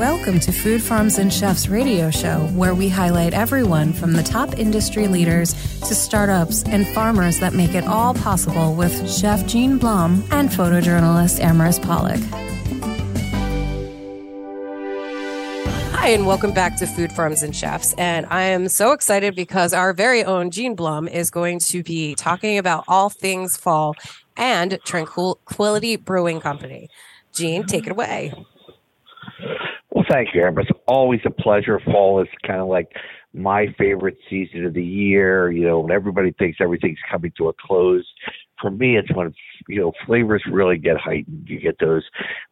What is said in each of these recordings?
Welcome to Food Farms and Chefs radio show, where we highlight everyone from the top industry leaders to startups and farmers that make it all possible with Chef Gene Blum and photojournalist Amaris Pollock. Hi, and welcome back to Food Farms and Chefs. And I am so excited because our very own Gene Blum is going to be talking about all things fall and Tranquility Brewing Company. Gene, take it away. Thank you, Amber. It's always a pleasure. Fall is kind of like my favorite season of the year. You know, when everybody thinks everything's coming to a close. For me, it's when you know flavors really get heightened. You get those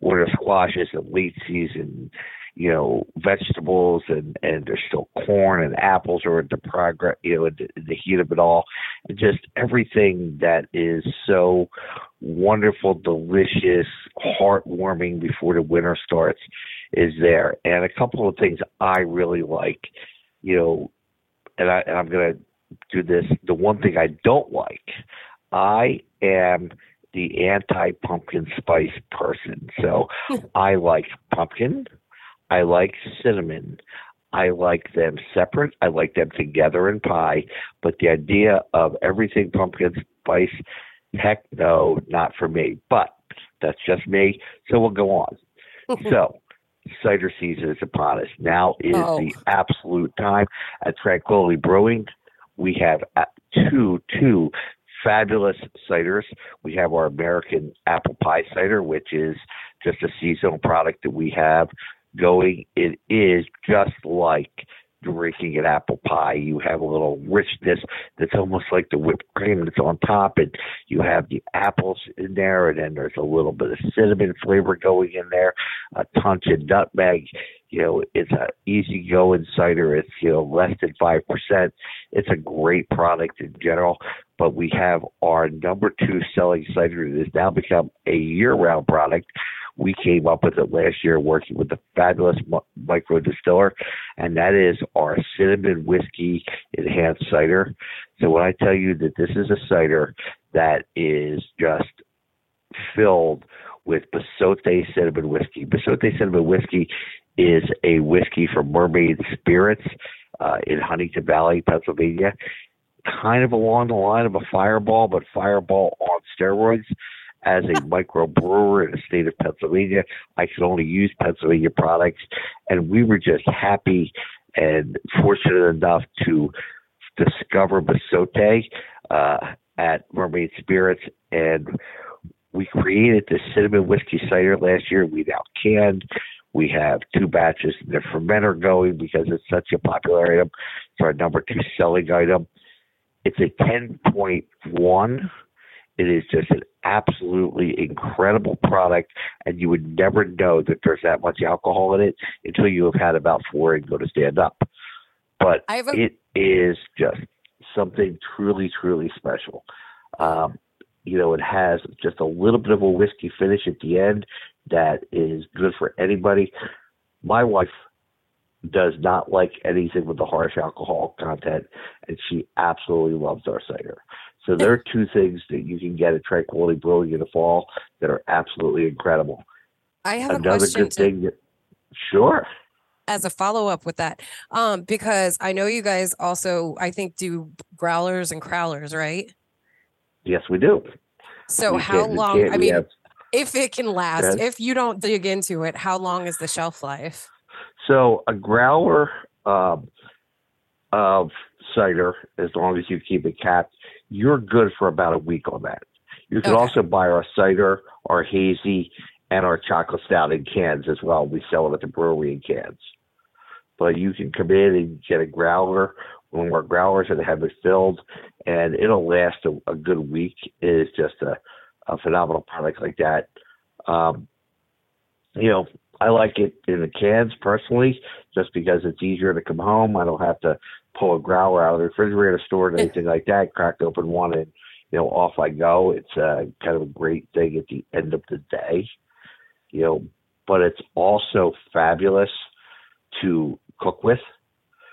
winter squashes and late season you know, vegetables and and there's still corn and apples are in the progress, you know, in the, in the heat of it all, and just everything that is so wonderful, delicious, heartwarming before the winter starts is there. And a couple of things I really like, you know, and I and I'm gonna do this. The one thing I don't like, I am the anti pumpkin spice person. So I like pumpkin. I like cinnamon. I like them separate. I like them together in pie. But the idea of everything pumpkin spice, heck no, not for me. But that's just me. So we'll go on. so cider season is upon us. Now is oh. the absolute time at Tranquility Brewing. We have uh, two, two fabulous ciders. We have our American apple pie cider, which is just a seasonal product that we have going, it is just like drinking an apple pie. You have a little richness that's almost like the whipped cream that's on top, and you have the apples in there, and then there's a little bit of cinnamon flavor going in there, a touch of nutmeg. You know, it's an easy going cider. It's you know less than five percent. It's a great product in general. But we have our number two selling cider that has now become a year-round product we came up with it last year working with the fabulous micro distiller, and that is our cinnamon whiskey enhanced cider. So when I tell you that this is a cider that is just filled with Besote cinnamon whiskey. Besote cinnamon whiskey is a whiskey from Mermaid Spirits uh, in Huntingdon Valley, Pennsylvania. Kind of along the line of a fireball, but fireball on steroids as a microbrewer in the state of Pennsylvania. I could only use Pennsylvania products, and we were just happy and fortunate enough to discover Besote uh, at Mermaid Spirits, and we created the cinnamon whiskey cider last year. We now canned. We have two batches in the fermenter going because it's such a popular item. It's our number two selling item. It's a 10.1 it is just an absolutely incredible product, and you would never know that there's that much alcohol in it until you have had about four and go to stand up. But a- it is just something truly, truly special. Um, you know, it has just a little bit of a whiskey finish at the end that is good for anybody. My wife does not like anything with the harsh alcohol content, and she absolutely loves our cider. So there are two things that you can get at Tranquility Brewing in the fall that are absolutely incredible. I have Another a question. good to, thing that, sure. As a follow up with that, um, because I know you guys also, I think, do growlers and crowlers, right? Yes, we do. So we how long? I mean, have, if it can last, if you don't dig into it, how long is the shelf life? So a growler um, of cider, as long as you keep it capped, you're good for about a week on that. You can okay. also buy our cider, our hazy, and our chocolate stout in cans as well. We sell it at the brewery in cans. But you can come in and get a growler, one of our growlers that have it filled, and it'll last a, a good week. It is just a, a phenomenal product like that. Um, you know, I like it in the cans personally, just because it's easier to come home. I don't have to pull a growler out of the refrigerator, store it, anything like that. Crack open one, and you know, off I go. It's uh, kind of a great thing at the end of the day, you know. But it's also fabulous to cook with.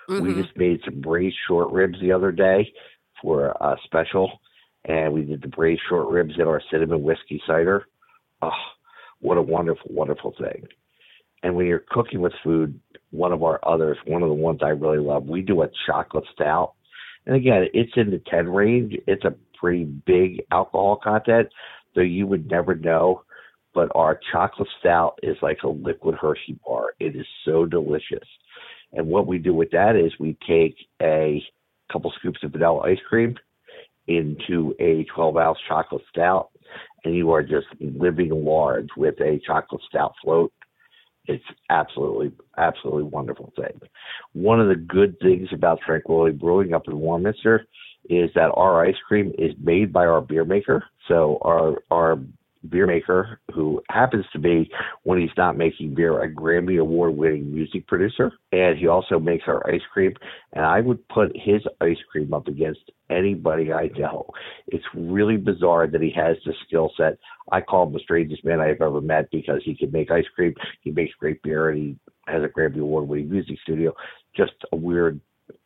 Mm-hmm. We just made some braised short ribs the other day for a special, and we did the braised short ribs in our cinnamon whiskey cider. Oh, what a wonderful, wonderful thing! And when you're cooking with food, one of our others, one of the ones I really love, we do a chocolate stout. And again, it's in the 10 range. It's a pretty big alcohol content, though you would never know. But our chocolate stout is like a liquid Hershey bar. It is so delicious. And what we do with that is we take a couple scoops of vanilla ice cream into a 12 ounce chocolate stout, and you are just living large with a chocolate stout float. It's absolutely, absolutely wonderful thing. One of the good things about Tranquility Brewing up in Warminster is that our ice cream is made by our beer maker. So our our beer maker who happens to be, when he's not making beer, a Grammy Award winning music producer. And he also makes our ice cream. And I would put his ice cream up against anybody I know. It's really bizarre that he has the skill set. I call him the strangest man I've ever met because he can make ice cream, he makes great beer, and he has a Grammy Award winning music studio. Just a weird,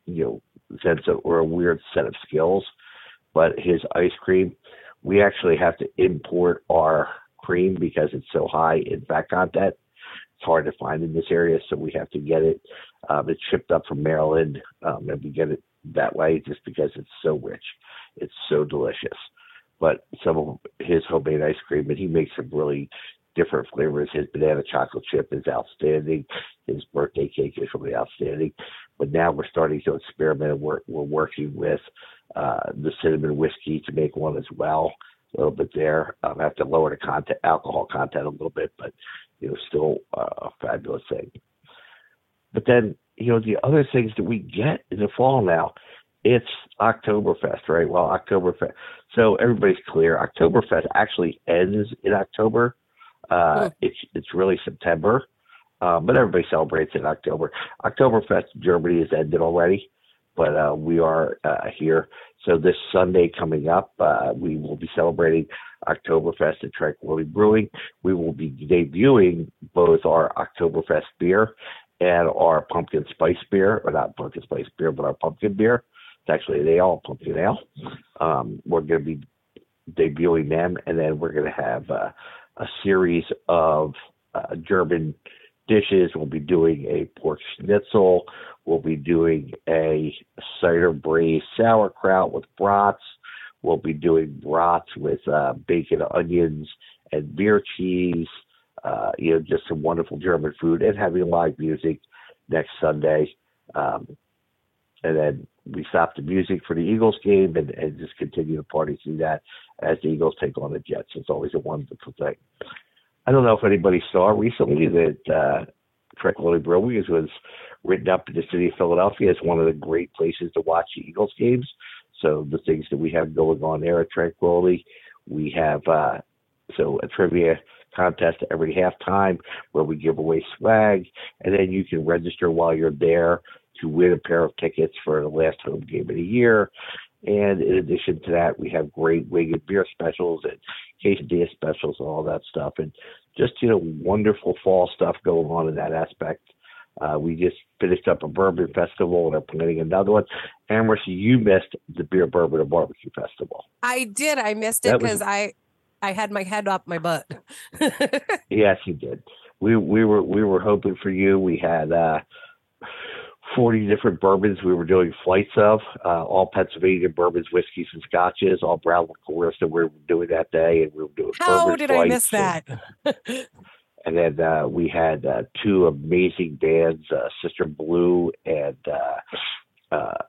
you know, sense of, or a weird set of skills. But his ice cream, we actually have to import our cream because it's so high in fat content. It's hard to find in this area, so we have to get it. Um, it's shipped up from Maryland, um, and we get it that way just because it's so rich. It's so delicious. But some of his homemade ice cream, and he makes some really different flavors. His banana chocolate chip is outstanding. His birthday cake is really outstanding. But now we're starting to experiment. We're, we're working with uh, the cinnamon whiskey to make one as well. A little bit there. Um, I have to lower the content, alcohol content a little bit, but you know, still uh, a fabulous thing. But then, you know, the other things that we get in the fall now, it's Oktoberfest, right? Well, Oktoberfest. So everybody's clear. Oktoberfest actually ends in October. Uh, It's it's really September, um, but everybody celebrates in October. Oktoberfest in Germany has ended already but uh, we are uh, here. So this Sunday coming up, uh, we will be celebrating Oktoberfest at Tranquility Brewing. We will be debuting both our Oktoberfest beer and our pumpkin spice beer, or not pumpkin spice beer, but our pumpkin beer. It's actually an ale, pumpkin ale. Um, we're going to be debuting them, and then we're going to have uh, a series of uh, German dishes. We'll be doing a pork schnitzel. We'll be doing a cider braised sauerkraut with brats. We'll be doing brats with uh, bacon, onions, and beer cheese. Uh, you know, just some wonderful German food and having live music next Sunday. Um, and then we stop the music for the Eagles game and, and just continue to party through that as the Eagles take on the Jets. It's always a wonderful thing. I don't know if anybody saw recently that uh, Brewing was written up in the city of Philadelphia as one of the great places to watch the Eagles games. So the things that we have going on there at Tranquility, we have uh, so a trivia contest every halftime where we give away swag, and then you can register while you're there to win a pair of tickets for the last home game of the year. And in addition to that, we have great wing and beer specials and quesadilla specials and all that stuff. And just, you know, wonderful fall stuff going on in that aspect. Uh, we just finished up a bourbon festival and are planning another one. Amherst, you missed the beer, bourbon, and barbecue festival. I did. I missed it because I, I had my head up my butt. yes, you did. We we were we were hoping for you. We had uh, 40 different bourbons we were doing flights of, uh, all Pennsylvania bourbons, whiskeys, and scotches, all brown liqueurs that we were doing that day. And we were doing How did I miss that? And, and then uh, we had uh, two amazing bands, uh, Sister Blue and uh, uh,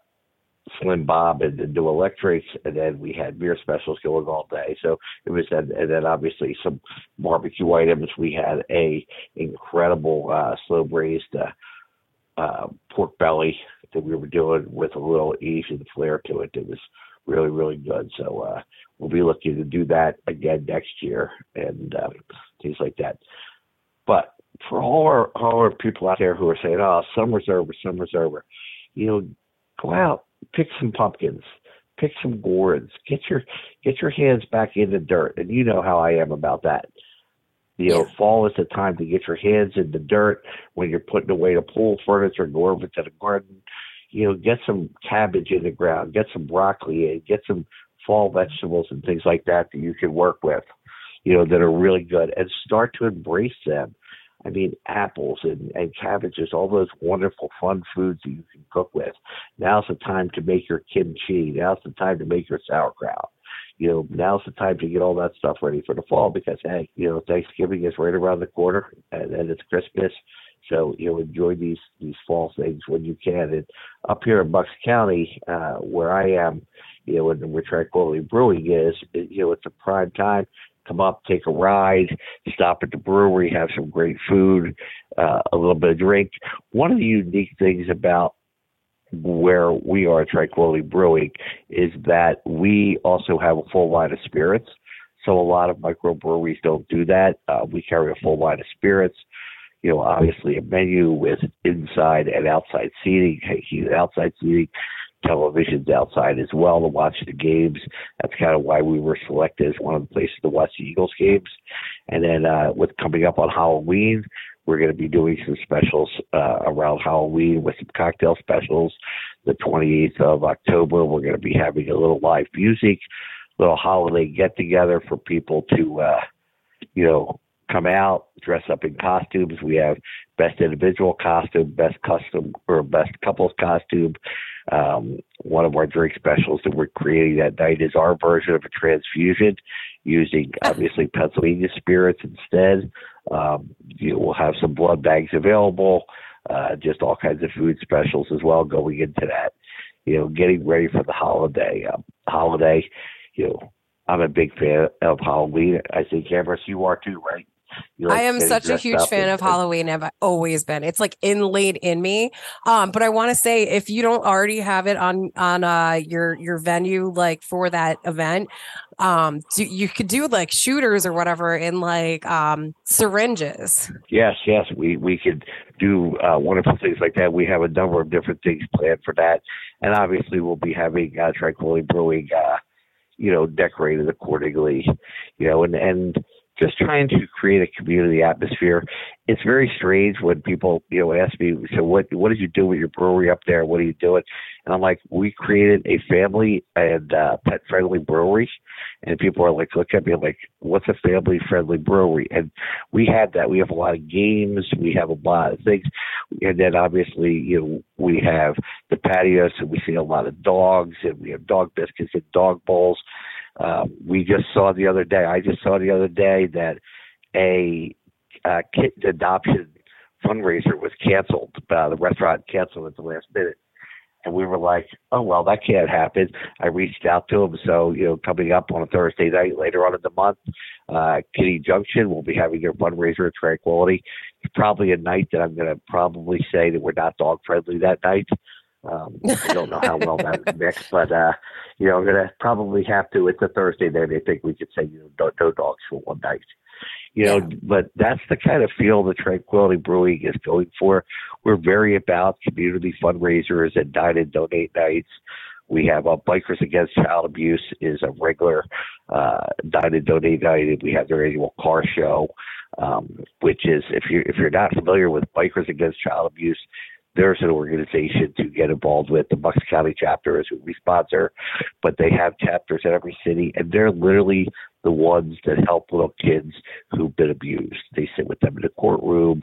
Slim Bob and the New Electrics, and then we had beer specials going all day. So it was, and, and then obviously some barbecue items. We had a incredible uh, slow braised uh, uh, pork belly that we were doing with a little Asian flair to it. It was really, really good. So uh, we'll be looking to do that again next year and uh, things like that. But for all our, all our people out there who are saying, "Oh, summer's over, summer's over," you know, go out, pick some pumpkins, pick some gourds, get your get your hands back in the dirt, and you know how I am about that. You know, yeah. fall is the time to get your hands in the dirt when you're putting away the pool furniture, go over to the garden. You know, get some cabbage in the ground, get some broccoli in, get some fall vegetables and things like that that you can work with, you know, that are really good and start to embrace them. I mean, apples and, and cabbages, all those wonderful, fun foods that you can cook with. Now's the time to make your kimchi. Now's the time to make your sauerkraut. You know, now's the time to get all that stuff ready for the fall because, hey, you know, Thanksgiving is right around the corner and then it's Christmas. So, you know, enjoy these, these fall things when you can. And up here in Bucks County, uh, where I am, you know, and where Tranquility Brewing is, it, you know, it's a prime time come up, take a ride, stop at the brewery, have some great food, uh, a little bit of drink. One of the unique things about where we are Tranquility Brewing is that we also have a full line of spirits. So a lot of microbreweries don't do that. Uh, we carry a full line of spirits. You know, obviously a menu with inside and outside seating. Outside seating televisions outside as well to watch the games. That's kind of why we were selected as one of the places to watch the Eagles games. And then uh, with coming up on Halloween, we're going to be doing some specials uh, around Halloween with some cocktail specials. The 28th of October, we're going to be having a little live music, little holiday get together for people to, uh, you know, come out, dress up in costumes. We have best individual costume, best custom or best couples costume. Um, one of our drink specials that we're creating that night is our version of a transfusion using obviously Pennsylvania spirits instead. Um, you know, we'll have some blood bags available, uh, just all kinds of food specials as well going into that. You know, getting ready for the holiday. Um, holiday, you know, I'm a big fan of Halloween. I think Ambrose, you are too, right? Like I am such a huge fan of Halloween. I've always been. It's like inlaid in me. Um, but I want to say if you don't already have it on on uh your your venue like for that event, um, do, you could do like shooters or whatever in like um syringes. Yes, yes, we we could do uh, wonderful things like that. We have a number of different things planned for that, and obviously we'll be having uh, Tranquility Brewing, uh, you know, decorated accordingly, you know, and and just trying to create a community atmosphere. It's very strange when people, you know, ask me, so what what did you do with your brewery up there? What are you doing? And I'm like, we created a family and uh, pet friendly brewery. And people are like, look at me like, what's a family friendly brewery? And we had that. We have a lot of games. We have a lot of things. And then obviously, you know, we have the patio, so we see a lot of dogs and we have dog biscuits and dog bowls. Um, we just saw the other day. I just saw the other day that a uh, kitten adoption fundraiser was canceled. Uh, the restaurant canceled at the last minute. And we were like, oh, well, that can't happen. I reached out to him. So, you know, coming up on a Thursday night later on in the month, uh, Kitty Junction will be having their fundraiser at Tranquility. It's probably a night that I'm going to probably say that we're not dog friendly that night. Um, I don't know how well that mixed, but uh, you know, I'm gonna probably have to. It's a Thursday night. They think we could say you know, no, no dogs for one night. You know, yeah. but that's the kind of feel that Tranquility Brewing is going for. We're very about community fundraisers and dine and donate nights. We have uh, Bikers Against Child Abuse is a regular uh, dine and donate night. We have their annual car show, um, which is if you if you're not familiar with Bikers Against Child Abuse, there's an organization to get involved with. The Bucks County chapter is who we sponsor, but they have chapters in every city, and they're literally the ones that help little kids who've been abused. They sit with them in the courtroom.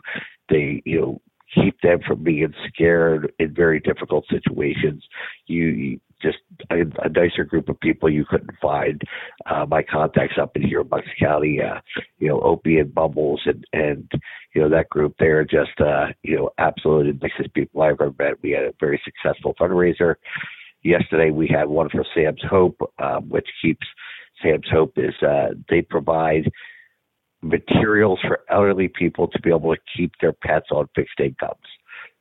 They, you know, keep them from being scared in very difficult situations. You, just a, a, nicer group of people you couldn't find. Uh, my contacts up in here in Bucks County, uh, you know, Opie and Bubbles and, and, you know, that group there just, uh, you know, absolutely nicest people I've ever met. We had a very successful fundraiser. Yesterday we had one for Sam's Hope, um, which keeps Sam's Hope is, uh, they provide materials for elderly people to be able to keep their pets on fixed incomes.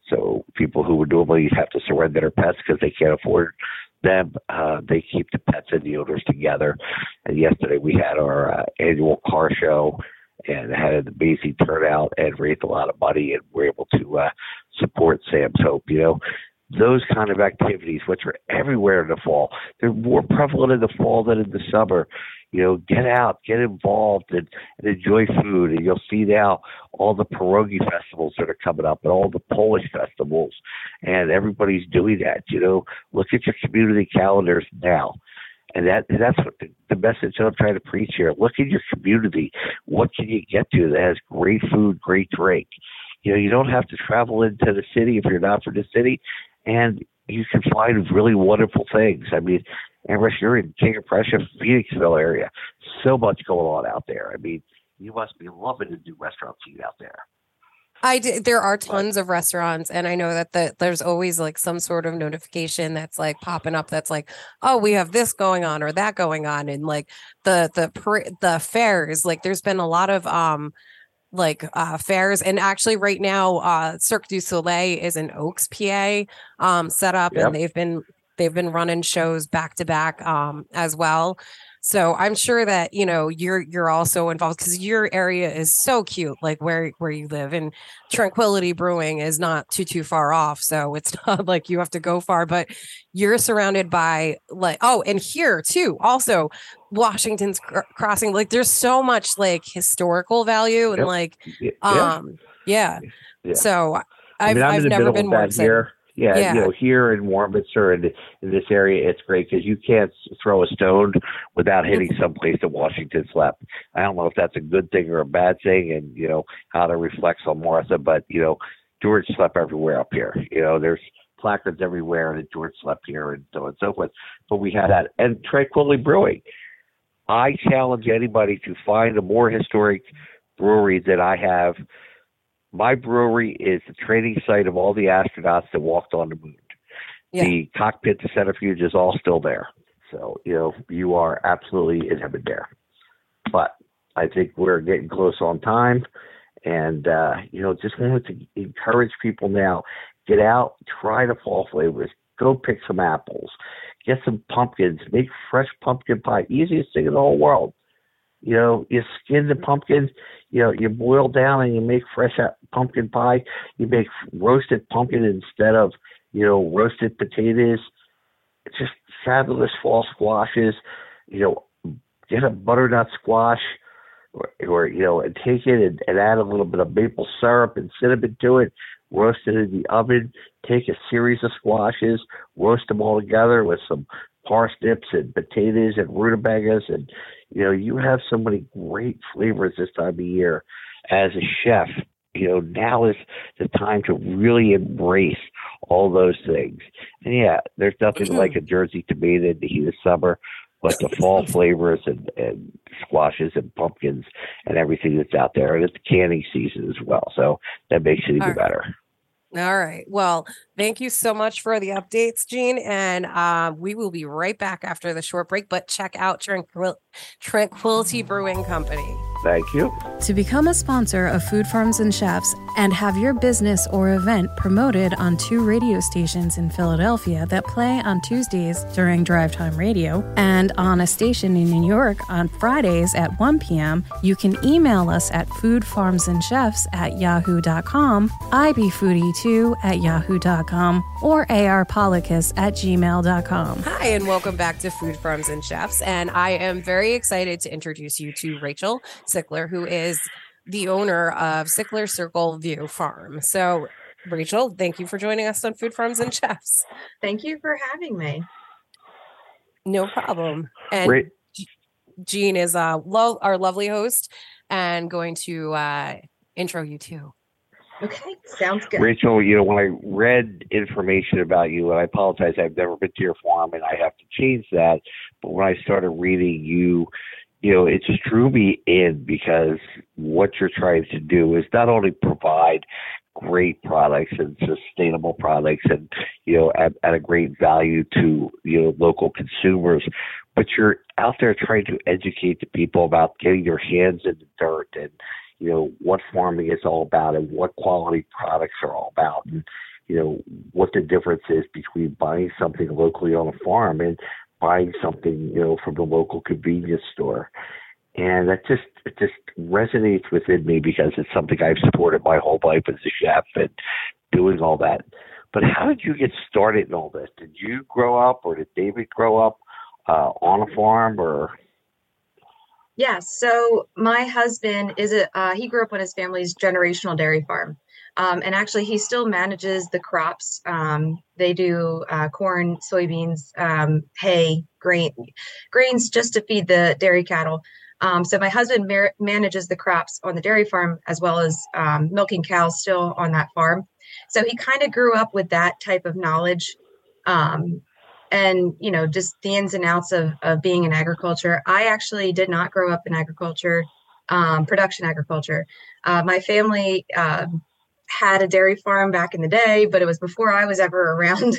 So people who would normally have to surrender their pets because they can't afford them. Uh, they keep the pets and the owners together. And yesterday we had our uh, annual car show and had an amazing turnout and raised a lot of money and we're able to uh, support Sam's Hope. You know, those kind of activities, which are everywhere in the fall, they're more prevalent in the fall than in the summer you know, get out, get involved, and, and enjoy food. And you'll see now all the pierogi festivals that are coming up, and all the Polish festivals, and everybody's doing that. You know, look at your community calendars now, And that that's what the, the message I'm trying to preach here. Look at your community. What can you get to that has great food, great drink? You know, you don't have to travel into the city if you're not from the city, and you can find really wonderful things. I mean, Ambrose, you're in King of Prussia, Phoenixville area. So much going on out there. I mean, you must be loving to do restaurant scene out there. I did, there are tons of restaurants, and I know that the, there's always like some sort of notification that's like popping up. That's like, oh, we have this going on or that going on, and like the the the fairs. Like, there's been a lot of um like uh fairs and actually right now uh Cirque du Soleil is in Oaks PA um set up yep. and they've been they've been running shows back to back um as well so I'm sure that you know you're you're also involved because your area is so cute, like where where you live, and Tranquility Brewing is not too too far off. So it's not like you have to go far, but you're surrounded by like oh, and here too, also Washington's Crossing. Like there's so much like historical value and yep. like um yeah. yeah. So I've I mean, I've never been more excited. Yeah, yeah, you know, here in Warminster and in this area, it's great because you can't throw a stone without hitting someplace that Washington slept. I don't know if that's a good thing or a bad thing, and you know how that reflects on Martha, but you know, George slept everywhere up here. You know, there's placards everywhere that George slept here and so on and so forth. But we had that, and Tranquility Brewing. I challenge anybody to find a more historic brewery that I have my brewery is the training site of all the astronauts that walked on the moon. Yeah. The cockpit, the centrifuge is all still there. So, you know, you are absolutely in heaven there. But I think we're getting close on time. And, uh, you know, just wanted to encourage people now get out, try the fall flavors, go pick some apples, get some pumpkins, make fresh pumpkin pie. Easiest thing in the whole world. You know, you skin the pumpkin, you know, you boil down and you make fresh pumpkin pie. You make roasted pumpkin instead of, you know, roasted potatoes. Just fabulous fall squashes. You know, get a butternut squash or, or you know, and take it and, and add a little bit of maple syrup and cinnamon to it. Roast it in the oven. Take a series of squashes, roast them all together with some parsnips and potatoes and rutabagas. And you know you have so many great flavors this time of year. As a chef you know now is the time to really embrace all those things. And yeah there's nothing mm-hmm. like a jersey tomato in the heat of summer but the fall flavors and, and squashes and pumpkins and everything that's out there. And it's canning season as well so that makes it even better all right. Well, thank you so much for the updates, Gene. And uh, we will be right back after the short break. But check out Tranquil- Tranquility Brewing Company. Thank you. To become a sponsor of Food Farms and Chefs and have your business or event promoted on two radio stations in Philadelphia that play on Tuesdays during drive time radio and on a station in New York on Fridays at 1 p.m., you can email us at foodfarmsandchefs at yahoo.com, ibfoodie2 at yahoo.com, or arpolicus at gmail.com. Hi, and welcome back to Food Farms and Chefs. And I am very excited to introduce you to Rachel Sickler, who is the owner of Sickler Circle View Farm. So, Rachel, thank you for joining us on Food Farms and Chefs. Thank you for having me. No problem. And Great. Gene is uh, lo- our lovely host and going to uh, intro you too. Okay, sounds good. Rachel, you know, when I read information about you, and I apologize, I've never been to your farm and I have to change that. But when I started reading you, you know, it just drew me in because what you're trying to do is not only provide great products and sustainable products and, you know, at, at a great value to, you know, local consumers, but you're out there trying to educate the people about getting their hands in the dirt and, you know, what farming is all about and what quality products are all about and, you know, what the difference is between buying something locally on a farm. And buying something, you know, from the local convenience store. And that just it just resonates within me because it's something I've supported my whole life as a chef and doing all that. But how did you get started in all this? Did you grow up, or did David grow up uh, on a farm, or? Yeah, so my husband is a uh, he grew up on his family's generational dairy farm. Um, and actually, he still manages the crops. Um, they do uh, corn, soybeans, um, hay, grain, grains just to feed the dairy cattle. Um, so my husband mar- manages the crops on the dairy farm as well as um, milking cows still on that farm. So he kind of grew up with that type of knowledge. Um, and you know just the ins and outs of, of being in agriculture i actually did not grow up in agriculture um, production agriculture uh, my family had a dairy farm back in the day, but it was before I was ever around.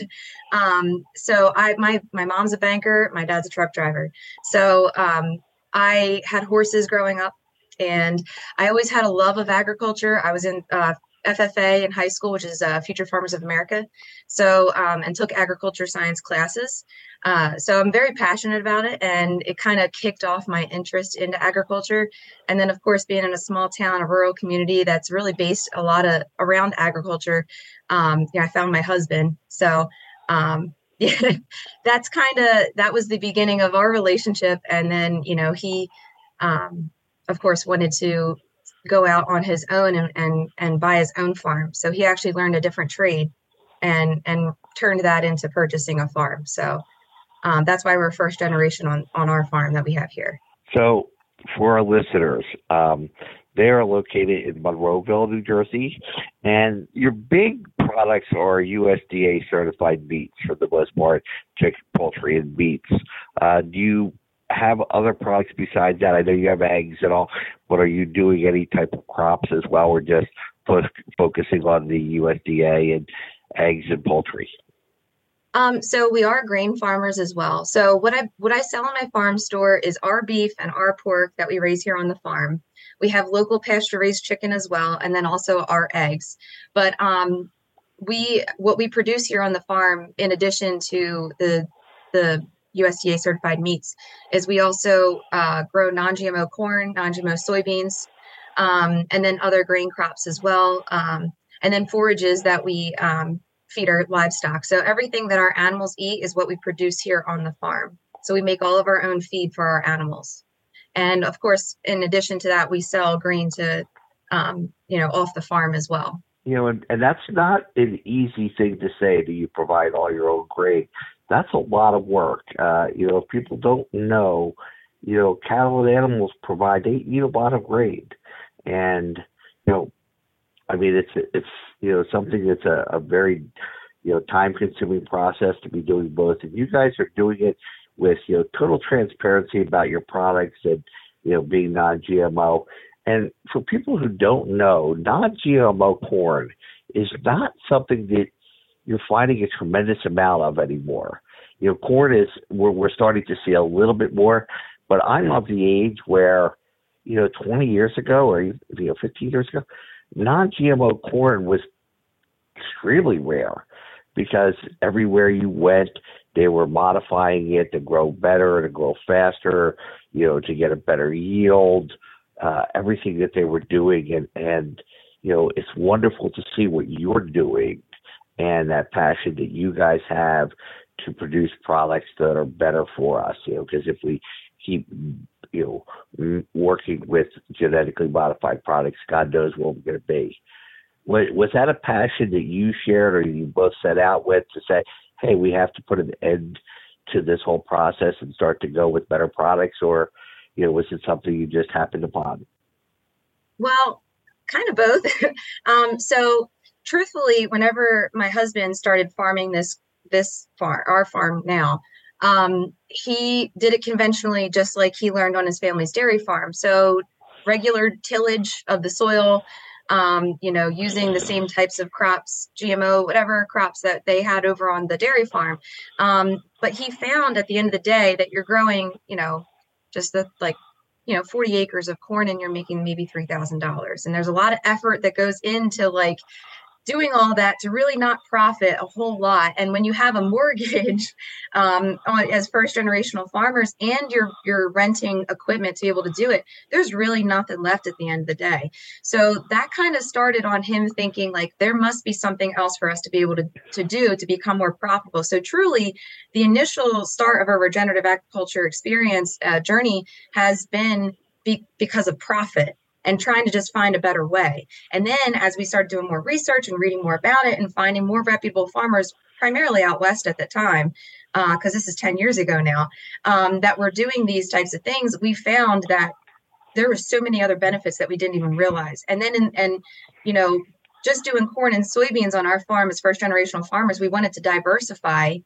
Um, so I my my mom's a banker, my dad's a truck driver. So um, I had horses growing up, and I always had a love of agriculture. I was in uh, FFA in high school, which is uh, Future Farmers of America. So, um, and took agriculture science classes. Uh, so I'm very passionate about it, and it kind of kicked off my interest into agriculture. And then, of course, being in a small town, a rural community that's really based a lot of around agriculture, um, you know, I found my husband. So, um, yeah, that's kind of that was the beginning of our relationship. And then, you know, he, um, of course, wanted to go out on his own and, and and buy his own farm. So he actually learned a different trade and and turned that into purchasing a farm. So um, that's why we're first generation on on our farm that we have here. So for our listeners, um, they are located in Monroeville, New Jersey, and your big products are USDA certified meats for the most part, chicken, poultry, and meats. Uh, do you have other products besides that? I know you have eggs and all, but are you doing any type of crops as well, or just focusing on the USDA and eggs and poultry? Um, so we are grain farmers as well. So what I what I sell in my farm store is our beef and our pork that we raise here on the farm. We have local pasture raised chicken as well, and then also our eggs. But um, we what we produce here on the farm, in addition to the the USDA certified meats is we also uh, grow non-GMO corn, non-GMO soybeans, um, and then other grain crops as well, um, and then forages that we um, feed our livestock. So everything that our animals eat is what we produce here on the farm. So we make all of our own feed for our animals, and of course, in addition to that, we sell grain to um, you know off the farm as well you know, and, and that's not an easy thing to say Do you provide all your own grain that's a lot of work. Uh, you know, if people don't know, you know, cattle and animals provide they eat a lot of grain, and you know, I mean, it's it's you know something that's a, a very you know time consuming process to be doing both, and you guys are doing it with you know total transparency about your products and you know being non-GMO. And for people who don't know, non-GMO corn is not something that you're finding a tremendous amount of anymore. You know, corn is we're, we're starting to see a little bit more, but I'm of the age where, you know, 20 years ago or you know 15 years ago, non-GMO corn was extremely rare because everywhere you went, they were modifying it to grow better, to grow faster, you know, to get a better yield. Uh, everything that they were doing, and and you know, it's wonderful to see what you're doing and that passion that you guys have to produce products that are better for us. You know, because if we keep you know working with genetically modified products, God knows where we're going to be. Was, was that a passion that you shared, or you both set out with to say, "Hey, we have to put an end to this whole process and start to go with better products," or you know, was it something you just happened upon? Well, kind of both. um, so truthfully, whenever my husband started farming this this farm, our farm now, um, he did it conventionally, just like he learned on his family's dairy farm. So regular tillage of the soil, um, you know, using the same types of crops, GMO, whatever crops that they had over on the dairy farm. Um, but he found at the end of the day that you're growing, you know, just the like you know 40 acres of corn and you're making maybe $3000 and there's a lot of effort that goes into like doing all that to really not profit a whole lot. And when you have a mortgage um, as first generational farmers and you're you're renting equipment to be able to do it, there's really nothing left at the end of the day. So that kind of started on him thinking like there must be something else for us to be able to, to do to become more profitable. So truly, the initial start of our regenerative agriculture experience uh, journey has been be, because of profit and trying to just find a better way. And then as we started doing more research and reading more about it and finding more reputable farmers, primarily out west at the time, because uh, this is 10 years ago now, um, that were doing these types of things, we found that there were so many other benefits that we didn't even realize. And then, in, and you know, just doing corn and soybeans on our farm as first generational farmers, we wanted to diversify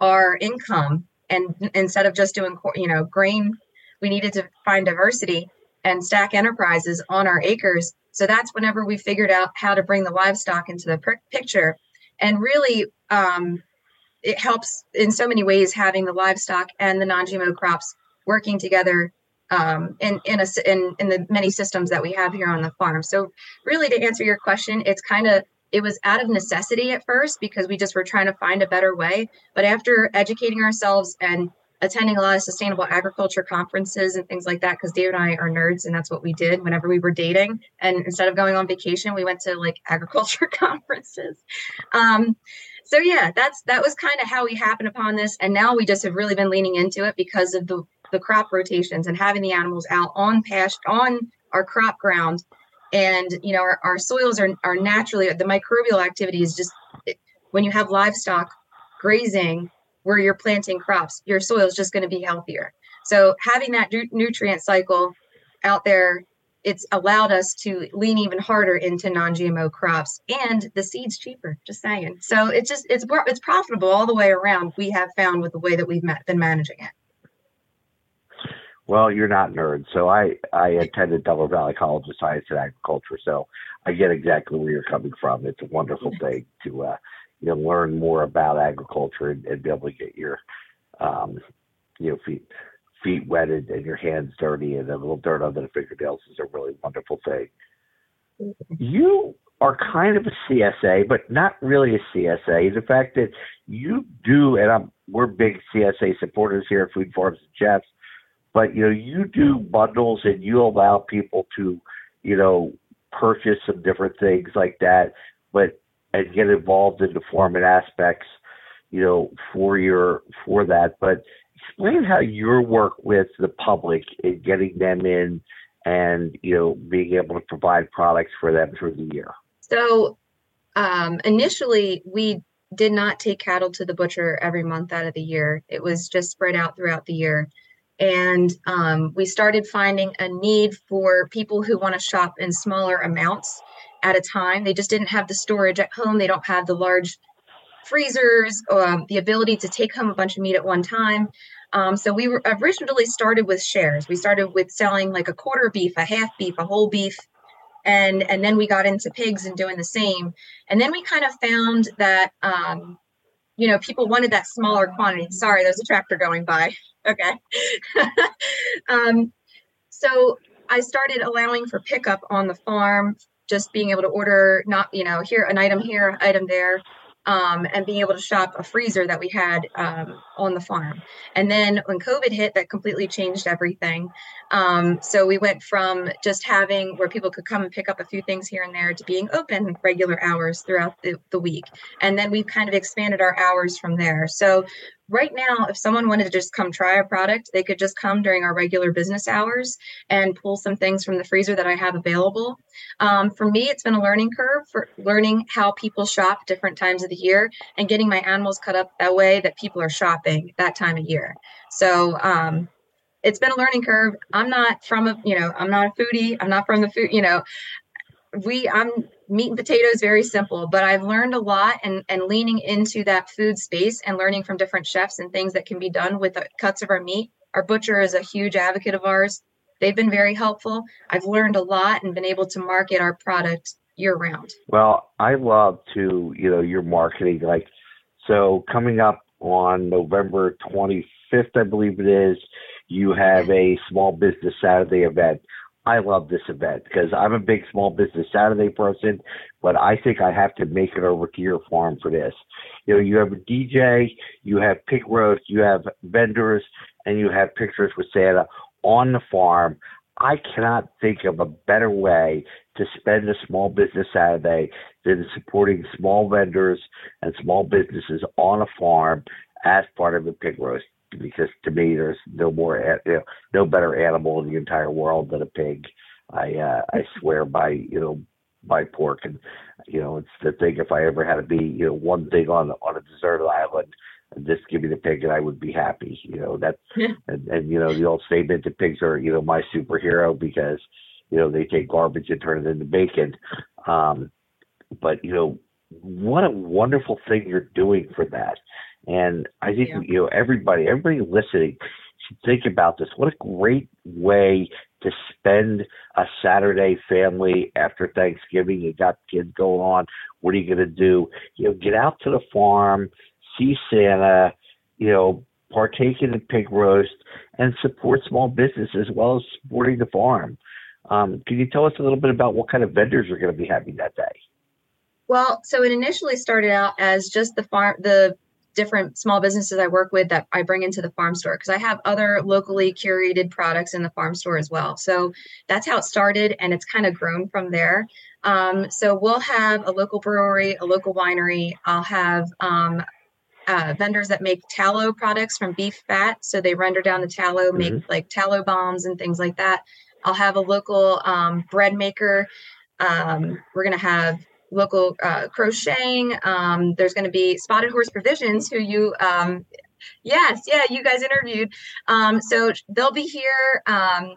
our income. And instead of just doing, you know, grain, we needed to find diversity and stack enterprises on our acres. So that's whenever we figured out how to bring the livestock into the picture. And really, um, it helps in so many ways having the livestock and the non-GMO crops working together um, in in, a, in in the many systems that we have here on the farm. So really, to answer your question, it's kind of it was out of necessity at first because we just were trying to find a better way. But after educating ourselves and attending a lot of sustainable agriculture conferences and things like that, because Dave and I are nerds and that's what we did whenever we were dating. And instead of going on vacation, we went to like agriculture conferences. Um, so yeah, that's that was kind of how we happened upon this. And now we just have really been leaning into it because of the the crop rotations and having the animals out on past on our crop ground and you know our, our soils are, are naturally the microbial activity is just when you have livestock grazing where you're planting crops your soil is just going to be healthier so having that nu- nutrient cycle out there it's allowed us to lean even harder into non-gmo crops and the seeds cheaper just saying so it's just it's it's profitable all the way around we have found with the way that we've been managing it well, you're not nerds. So I, I attended Delaware Valley College of Science and Agriculture. So I get exactly where you're coming from. It's a wonderful thing to, uh, you know, learn more about agriculture and, and be able to get your, um, you know, feet, feet wetted and your hands dirty and a little dirt under the fingernails is a really wonderful thing. You are kind of a CSA, but not really a CSA. The fact that you do, and I'm, we're big CSA supporters here at Food Farms and Chefs but you know you do bundles and you allow people to you know purchase some different things like that but and get involved in the farming aspects you know for your for that. But explain how your work with the public in getting them in and you know being able to provide products for them through the year. So um, initially we did not take cattle to the butcher every month out of the year. It was just spread out throughout the year. And um, we started finding a need for people who want to shop in smaller amounts at a time. They just didn't have the storage at home. They don't have the large freezers, um, the ability to take home a bunch of meat at one time. Um, so we were originally started with shares. We started with selling like a quarter beef, a half beef, a whole beef, and and then we got into pigs and doing the same. And then we kind of found that um, you know people wanted that smaller quantity. Sorry, there's a tractor going by okay. um, so I started allowing for pickup on the farm, just being able to order, not, you know, here, an item here, item there um, and being able to shop a freezer that we had um, on the farm. And then when COVID hit, that completely changed everything. Um, so we went from just having where people could come and pick up a few things here and there to being open regular hours throughout the, the week. And then we've kind of expanded our hours from there. So right now, if someone wanted to just come try a product, they could just come during our regular business hours and pull some things from the freezer that I have available. Um, for me, it's been a learning curve for learning how people shop different times of the year and getting my animals cut up that way that people are shopping that time of year. So um, it's been a learning curve. I'm not from a, you know, I'm not a foodie. I'm not from the food, you know, we, I'm meat and potatoes, very simple, but I've learned a lot and, and leaning into that food space and learning from different chefs and things that can be done with the cuts of our meat. Our butcher is a huge advocate of ours. They've been very helpful. I've learned a lot and been able to market our product year round. Well, I love to, you know, your marketing. Like, so coming up on November 25th, I believe it is, you have a small business Saturday event. I love this event because I'm a big small business Saturday person, but I think I have to make it over to your farm for this. You know, you have a DJ, you have pig roast, you have vendors, and you have pictures with Santa on the farm. I cannot think of a better way to spend a small business Saturday than supporting small vendors and small businesses on a farm as part of a pig roast. Because to me, there's no more, you know, no better animal in the entire world than a pig. I uh, I swear by you know by pork and you know it's the thing if I ever had to be you know one thing on on a deserted island just give me the pig and I would be happy you know that and, and you know the old statement that pigs are you know my superhero because you know they take garbage and turn it into bacon um but you know what a wonderful thing you're doing for that and I think yeah. you know everybody everybody listening should think about this what a great way to spend a Saturday family after Thanksgiving. You got kids going on. What are you going to do? You know, get out to the farm, see Santa, you know, partake in the pig roast, and support small business as well as supporting the farm. Um, can you tell us a little bit about what kind of vendors are going to be having that day? Well, so it initially started out as just the farm, the different small businesses I work with that I bring into the farm store because I have other locally curated products in the farm store as well. So that's how it started, and it's kind of grown from there. Um, so we'll have a local brewery, a local winery. I'll have um, uh, vendors that make tallow products from beef fat. So they render down the tallow, mm-hmm. make like tallow bombs and things like that. I'll have a local um, bread maker. Um, we're going to have local uh, crocheting. Um, there's going to be Spotted Horse Provisions, who you, um, yes, yeah, you guys interviewed. Um, so they'll be here. Um,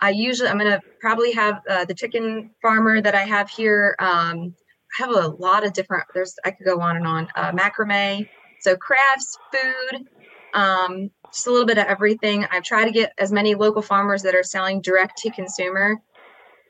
I usually, I'm going to probably have uh, the chicken farmer that I have here. Um, I have a lot of different, there's, I could go on and on. Uh, macrame, so crafts, food, um, just a little bit of everything. I've tried to get as many local farmers that are selling direct to consumer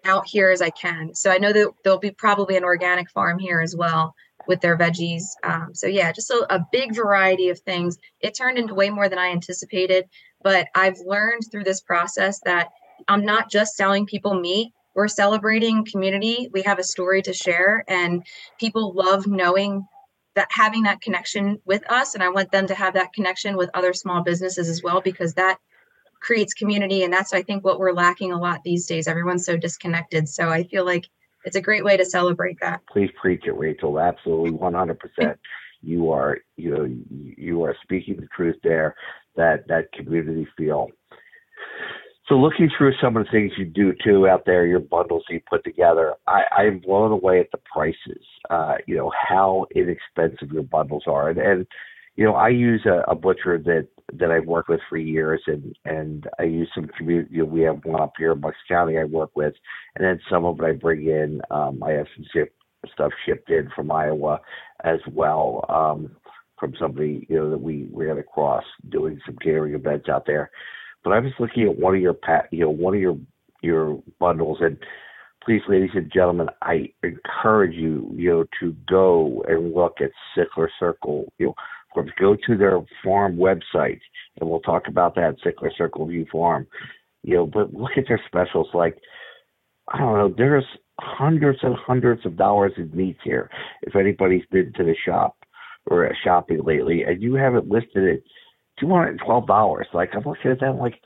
out here as I can. So I know that there'll be probably an organic farm here as well with their veggies. Um, so yeah, just a, a big variety of things. It turned into way more than I anticipated, but I've learned through this process that I'm not just selling people meat. We're celebrating community. We have a story to share, and people love knowing that having that connection with us. And I want them to have that connection with other small businesses as well, because that creates community and that's i think what we're lacking a lot these days. Everyone's so disconnected so i feel like it's a great way to celebrate that. Please preach it rachel. Absolutely 100% you are you know you are speaking the truth there that that community feel. So looking through some of the things you do too out there, your bundles you put together, I, I'm blown away at the prices. Uh, you know how inexpensive your bundles are, and, and you know I use a, a butcher that that I've worked with for years, and and I use some community. You know, we have one up here in Bucks County I work with, and then some of it I bring in. Um, I have some ship, stuff shipped in from Iowa as well um, from somebody you know that we ran across doing some catering events out there. But I was looking at one of your pat, you know, one of your your bundles, and please, ladies and gentlemen, I encourage you, you know, to go and look at Sickler Circle. You know, go to their farm website, and we'll talk about that Sickler Circle View Farm. You know, but look at their specials. Like, I don't know, there's hundreds and hundreds of dollars in meat here. If anybody's been to the shop or shopping lately, and you have it listed at two hundred and twelve dollars, like I'm looking at that, like,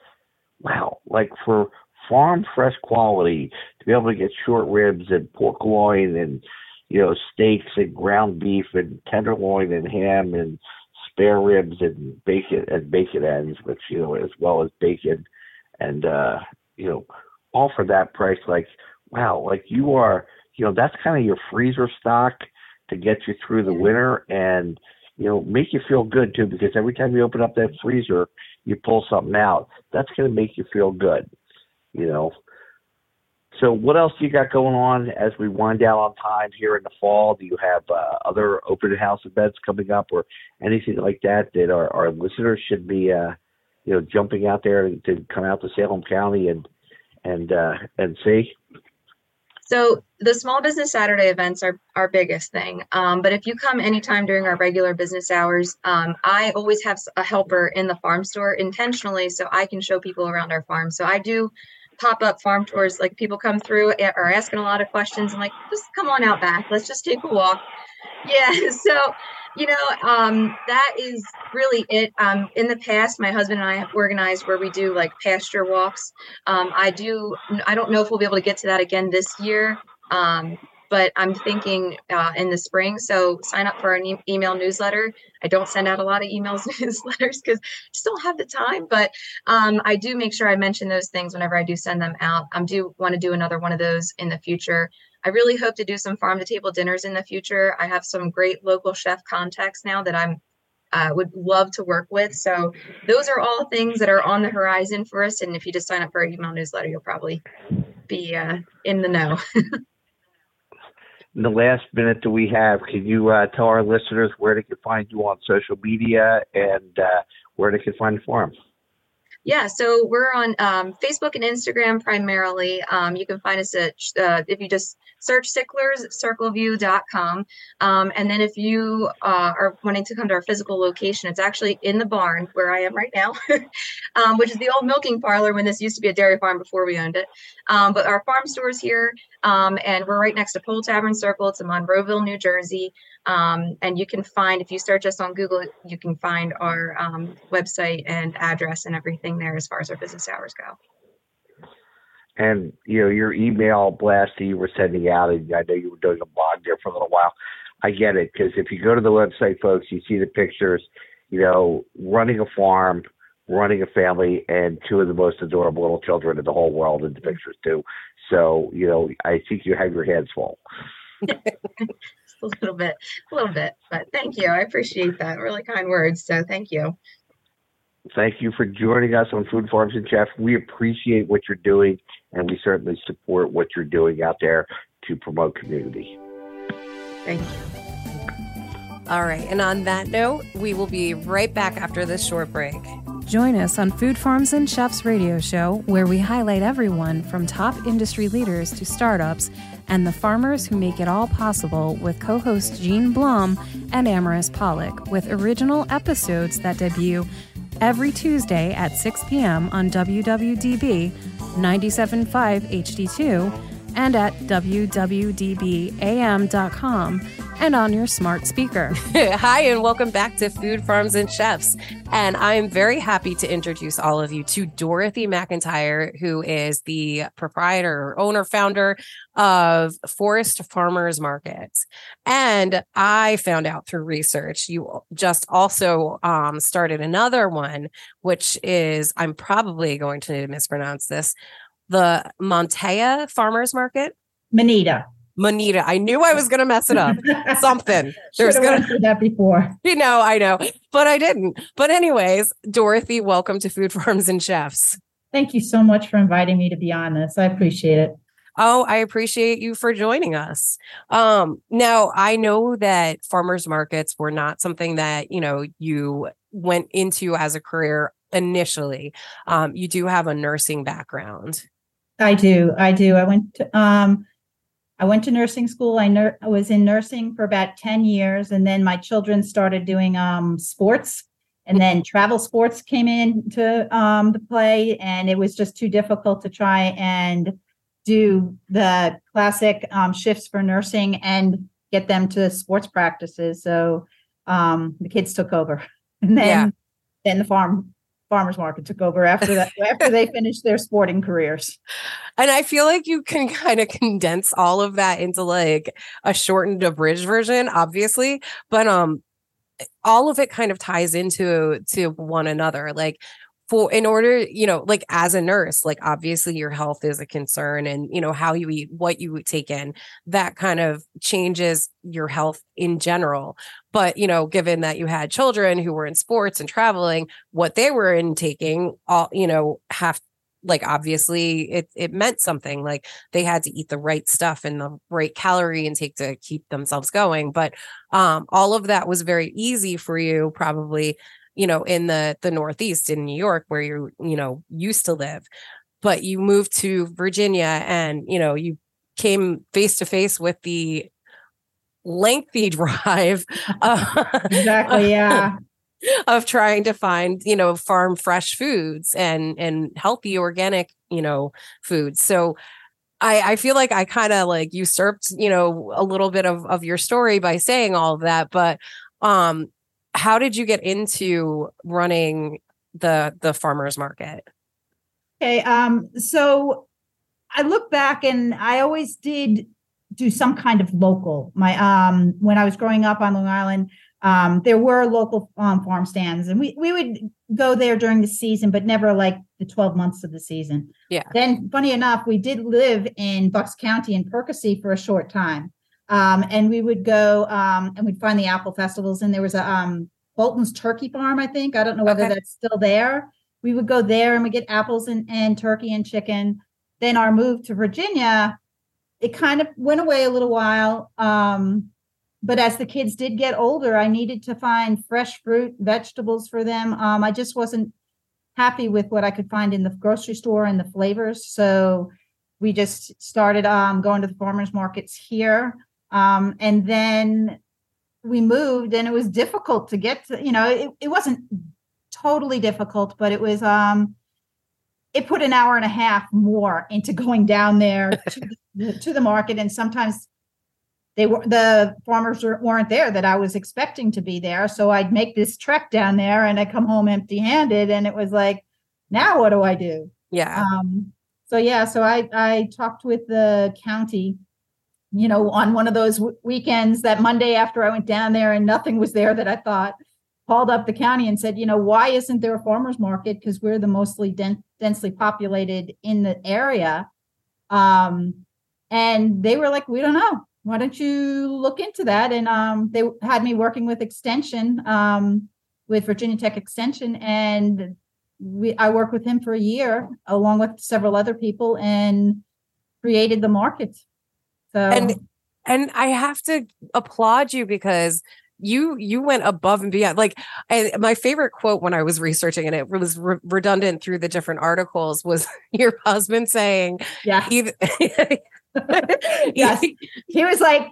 wow, like for farm fresh quality to be able to get short ribs and pork loin and you know steaks and ground beef and tenderloin and ham and spare ribs and bacon and bacon ends, which you know as well as bacon, and uh, you know all for that price. Like wow, like you are, you know that's kind of your freezer stock to get you through the winter and you know make you feel good too because every time you open up that freezer you pull something out. That's going to make you feel good you know so, what else do you got going on as we wind down on time here in the fall? Do you have uh, other open house events coming up, or anything like that that our, our listeners should be, uh, you know, jumping out there to come out to Salem County and and uh, and see? So the small business Saturday events are our biggest thing. Um, but if you come anytime during our regular business hours, um, I always have a helper in the farm store intentionally so I can show people around our farm. So I do pop up farm tours. Like people come through are asking a lot of questions. I'm like, just come on out back. Let's just take a walk. Yeah. So, you know, um, that is really it. Um, in the past, my husband and I have organized where we do like pasture walks. Um, I do. I don't know if we'll be able to get to that again this year. Um, but I'm thinking uh, in the spring. So sign up for an e- email newsletter. I don't send out a lot of emails newsletters because I just don't have the time, but um, I do make sure I mention those things whenever I do send them out. I do want to do another one of those in the future. I really hope to do some farm to table dinners in the future. I have some great local chef contacts now that I'm uh, would love to work with. So those are all things that are on the horizon for us. And if you just sign up for our email newsletter, you'll probably be uh, in the know. in the last minute that we have, can you uh, tell our listeners where they can find you on social media and uh, where they can find the forum? Yeah, so we're on um, Facebook and Instagram primarily. Um, you can find us at, uh, if you just search sicklerscircleview.com. Um, and then if you uh, are wanting to come to our physical location, it's actually in the barn where I am right now, um, which is the old milking parlor when this used to be a dairy farm before we owned it. Um, but our farm store is here, um, and we're right next to Pole Tavern Circle. It's in Monroeville, New Jersey. Um, and you can find, if you search us on Google, you can find our um, website and address and everything there as far as our business hours go and you know your email blast that you were sending out, and I know you were doing a blog there for a little while. I get it because if you go to the website, folks, you see the pictures. You know, running a farm, running a family, and two of the most adorable little children in the whole world in the pictures too. So you know, I think you have your hands full. a little bit, a little bit, but thank you. I appreciate that. Really kind words. So thank you. Thank you for joining us on Food Farms and Chef. We appreciate what you're doing, and we certainly support what you're doing out there to promote community. Thank you. All right. And on that note, we will be right back after this short break. Join us on Food Farms and Chefs radio show, where we highlight everyone from top industry leaders to startups and the farmers who make it all possible with co host Gene Blum and Amaris Pollock, with original episodes that debut every Tuesday at 6 p.m. on WWDB 97.5 HD2 and at wwdbam.com and on your smart speaker. Hi, and welcome back to Food Farms and Chefs. And I'm very happy to introduce all of you to Dorothy McIntyre, who is the proprietor, owner, founder of Forest Farmers Market. And I found out through research, you just also um, started another one, which is, I'm probably going to mispronounce this, the Montea Farmers Market. Moneta. Moneta. I knew I was going to mess it up. Something. There's going to be that before. You know, I know, but I didn't. But anyways, Dorothy, welcome to Food Farms and Chefs. Thank you so much for inviting me to be on this. I appreciate it. Oh, I appreciate you for joining us. Um, now I know that farmers markets were not something that, you know, you went into as a career initially. Um, you do have a nursing background. I do. I do. I went to, um, I went to nursing school. I, ner- I was in nursing for about 10 years. And then my children started doing um, sports. And then travel sports came into um, the play. And it was just too difficult to try and do the classic um, shifts for nursing and get them to sports practices. So um, the kids took over. And then, yeah. then the farm farmers market took over after that after they finished their sporting careers. And i feel like you can kind of condense all of that into like a shortened abridged version obviously but um all of it kind of ties into to one another. Like for in order you know like as a nurse like obviously your health is a concern and you know how you eat what you take in that kind of changes your health in general. But you know given that you had children who were in sports and traveling what they were intaking all you know have like obviously it it meant something like they had to eat the right stuff and the right calorie intake to keep themselves going. But um all of that was very easy for you probably you know, in the the Northeast in New York where you you know used to live, but you moved to Virginia and you know you came face to face with the lengthy drive. Uh, exactly. Yeah. of trying to find you know farm fresh foods and and healthy organic you know foods so I, I feel like I kind of like usurped, you know, a little bit of, of your story by saying all of that. But um, how did you get into running the the farmers market? Okay, um, so I look back and I always did do some kind of local. My um when I was growing up on Long Island, um there were local um, farm stands and we we would go there during the season but never like the 12 months of the season. Yeah. Then funny enough, we did live in Bucks County in Percy for a short time. Um and we would go um and we'd find the apple festivals and there was a um Bolton's turkey farm, I think. I don't know whether Okay. that's still there. We would go there and we get apples and, and turkey and chicken. Then our move to Virginia, it kind of went away a little while. Um, but as the kids did get older, I needed to find fresh fruit, vegetables for them. Um, I just wasn't happy with what I could find in the grocery store and the flavors. So we just started um, going to the farmers markets here. Um, and then we moved and it was difficult to get to, you know, it, it wasn't totally difficult, but it was um it put an hour and a half more into going down there to the, to the market and sometimes they were the farmers were- weren't there that I was expecting to be there. So I'd make this trek down there and I come home empty handed and it was like, now what do I do? Yeah. Um, so yeah, so I I talked with the county, you know, on one of those w- weekends that Monday after I went down there and nothing was there that I thought. Called up the county and said, you know, why isn't there a farmers market? Because we're the mostly den- densely populated in the area. Um, and they were like, we don't know. Why don't you look into that? And um, they had me working with Extension, um, with Virginia Tech Extension, and we I worked with him for a year along with several other people and created the market. So And- and I have to applaud you because you you went above and beyond. Like I, my favorite quote when I was researching and it was re- redundant through the different articles was your husband saying yeah, either Yes. he was like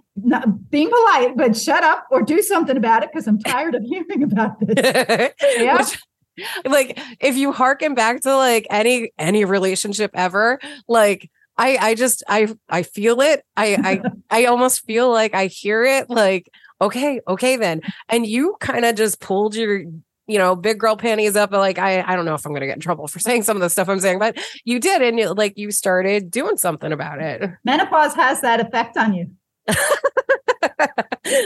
being polite, but shut up or do something about it because I'm tired of hearing about this. Yeah. Which- like if you harken back to like any any relationship ever like i i just i i feel it i i i almost feel like i hear it like okay okay then and you kind of just pulled your you know big girl panties up like i i don't know if i'm gonna get in trouble for saying some of the stuff i'm saying but you did and you, like you started doing something about it Menopause has that effect on you.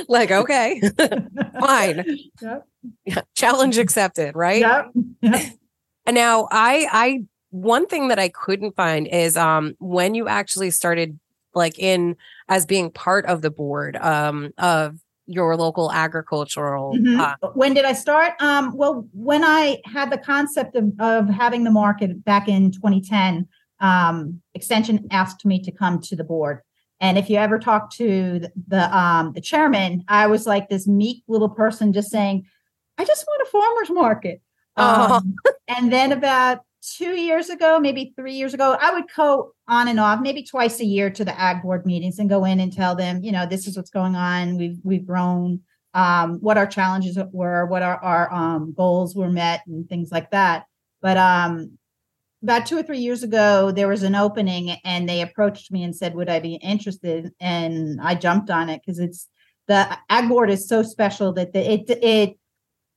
like okay fine Yep. challenge accepted right Yep. Yep. And now I I one thing that I couldn't find is um when you actually started like in as being part of the board um of your local agricultural Mhm. uh, when did I start? Um, well, when I had the concept of, of having the market back in 2010, um, Extension asked me to come to the board. And if you ever talk to the, the um the chairman, I was like this meek little person just saying, I just want a farmer's market. Oh. And then about two years ago, maybe three years ago, I would go on and off, maybe twice a year to the ag board meetings and go in and tell them, you know, this is what's going on. We've we've grown, um, what our challenges were, what our, our um, goals were met, and things like that. But um, about two or three years ago, there was an opening, and they approached me and said, "Would I be interested?" And I jumped on it because it's the ag board is so special that the, it it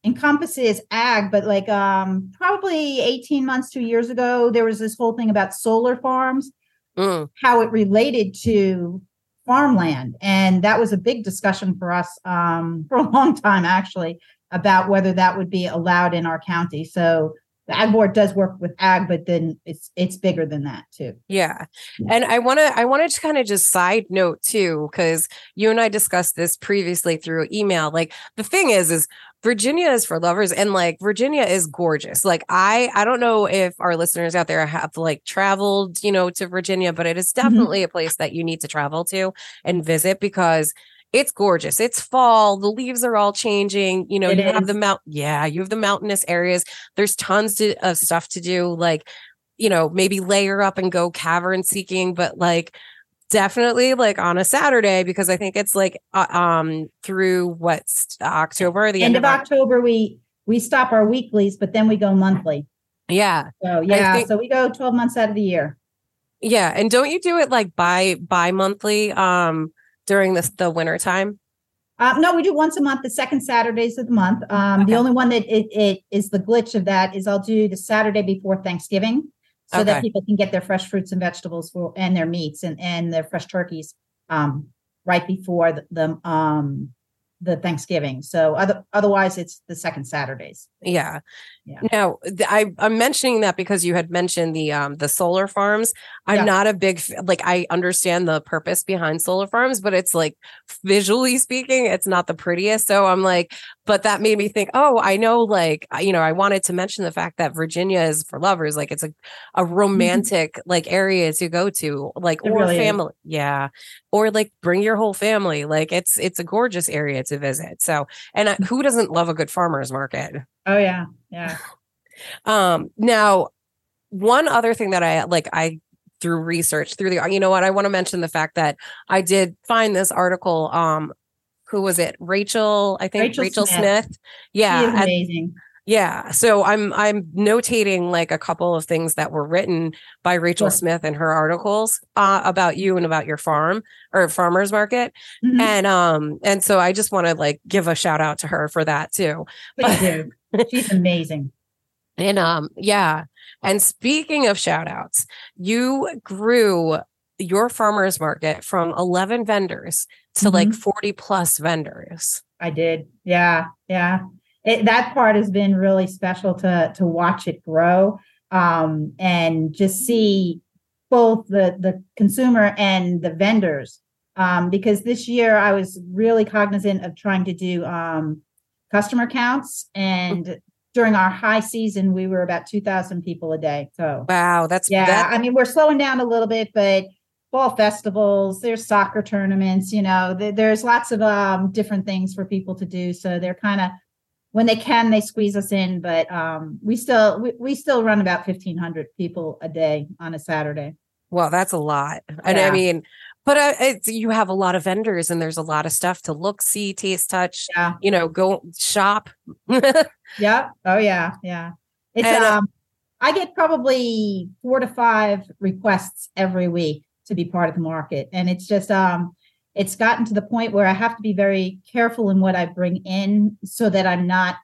encompasses ag, but like um probably 18 months, two years ago, there was this whole thing about solar farms, mm, how it related to farmland. And that was a big discussion for us um for a long time actually about whether that would be allowed in our county. So the ag board does work with ag, but then it's it's bigger than that too. yeah and i want to i wanted to kind of just side note too because you and i discussed this previously through email like the thing is is Virginia is for lovers and like Virginia is gorgeous. Like I I don't know if our listeners out there have like traveled, you know, to Virginia, but it is mm-hmm. definitely a place that you need to travel to and visit because it's gorgeous. It's fall, the leaves are all changing, you know, It you have the mount yeah, you have the mountainous areas. There's tons to, of stuff to do like you know, maybe layer up and go cavern seeking, but like definitely like on a Saturday because I think it's like uh, um through what's October, the End of Oc- October, we we stop our weeklies, but then we go monthly. Yeah. So yeah, think- so we go 12 months out of the year. Yeah. And don't you do it like bi bi monthly um during this the winter time? Uh, no, we do once a month, the second Saturdays of the month. Um, Okay. The only one that it, it is the glitch of that is I'll do the Saturday before Thanksgiving, so Okay. that people can get their fresh fruits and vegetables for and their meats and and their fresh turkeys um, right before the, the um, the Thanksgiving. So other, otherwise, it's the second Saturdays. Yeah. Yeah. Now, I, I'm mentioning that because you had mentioned the um the solar farms. I'm Yeah. not a big like I understand the purpose behind solar farms, but it's like visually speaking, it's not the prettiest. So I'm like, but that made me think, oh, I know, like you know, I wanted to mention the fact that Virginia is for lovers. Like it's a a romantic like area to go to, like It or really is. family, yeah, or like bring your whole family. Like it's it's a gorgeous area to visit. So, and I, who doesn't love a good farmers market? Oh yeah, yeah. Um, now, one other thing that I like, I through research through the, you know what, I want to mention the fact that I did find this article. Um, who was it? Rachel, I think Rachel Rachel, Smith. Smith. Yeah, She is at- amazing. yeah. So I'm I'm notating like a couple of things that were written by Rachel Sure. Smith in her articles uh, about you and about your farm or farmers market, Mhm. and um and so I just want to like give a shout out to her for that too. Do. She's amazing. And um, yeah. And speaking of shout outs, you grew your farmers market from 11 vendors to like 40 plus vendors. I did. Yeah, yeah. It, that part has been really special to to watch it grow um, and just see both the the consumer and the vendors. Um, because this year I was really cognizant of trying to do um, customer counts, and during our high season we were about two thousand people a day. So Wow, that's yeah, that, I mean, we're slowing down a little bit, but fall festivals, there's soccer tournaments, you know, th- there's lots of um, different things for people to do. So they're kind of, when they can, they squeeze us in, but um, we still, we, we still run about 1500 people a day on a Saturday. well, that's a lot. And I mean, but uh, it's, you have a lot of vendors and there's a lot of stuff to look, see, taste, touch, Yeah. you know, go shop. Yeah. Oh yeah. Yeah. It's, And, uh, um, I get probably four to five requests every week to be part of the market. And it's just, um, it's gotten to the point where I have to be very careful in what I bring in so that I'm not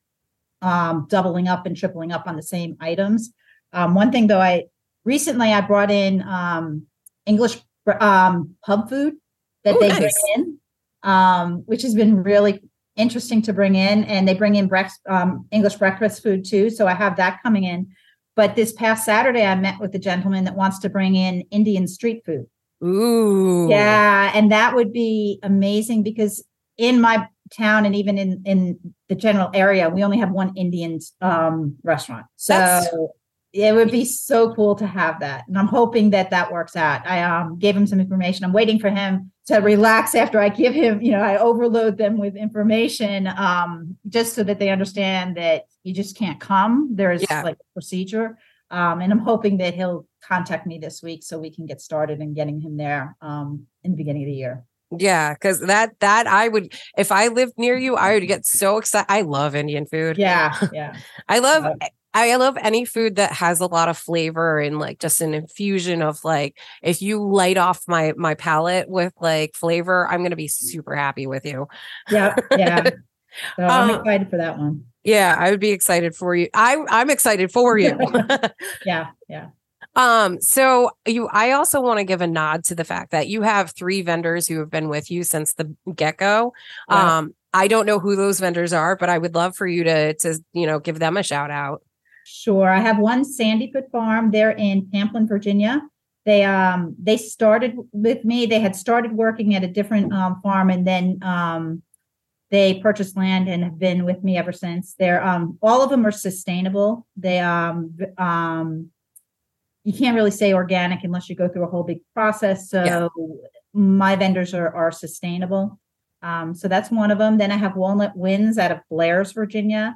um, doubling up and tripling up on the same items. Um, one thing though, I recently I brought in um, English um, pub food that Ooh, they nice. bring in, um, which has been really interesting to bring in. And they bring in breakfast, um, English breakfast food too. So I have that coming in. But this past Saturday, I met with a gentleman that wants to bring in Indian street food. Ooh. Yeah, and that would be amazing because in my town and even in in the general area, we only have one Indian um, restaurant. So That's- it would be so cool to have that, and I'm hoping that that works out. I um, gave him some information. I'm waiting for him to relax after I give him. You know, I overload them with information um, just so that they understand that you just can't come. There is Yeah. like a procedure. Um, and I'm hoping that he'll contact me this week so we can get started in getting him there um, in the beginning of the year. Yeah, because that that I would if I lived near you, I would get so excited. I love Indian food. Yeah, yeah, I love. I love any food that has a lot of flavor and like just an infusion of like if you light off my my palate with like flavor, I'm gonna be super happy with you. yeah, yeah. So I'm Uh, excited for that one. Yeah, I would be excited for you. I I'm excited for you. Yeah, yeah. um, so you I also want to give a nod to the fact that you have three vendors who have been with you since the get-go. Yeah. Um, I don't know who those vendors are, but I would love for you to to you know give them a shout out. Sure. I have one Sandyfoot Farm. They're in Pamplin, Virginia. They um they started with me. They had started working at a different um, farm, and then um they purchased land and have been with me ever since. They're um all of them are sustainable. They um um you can't really say organic unless you go through a whole big process. So Yeah. my vendors are are sustainable. Um, so that's one of them. Then I have Walnut Winds out of Blair's, Virginia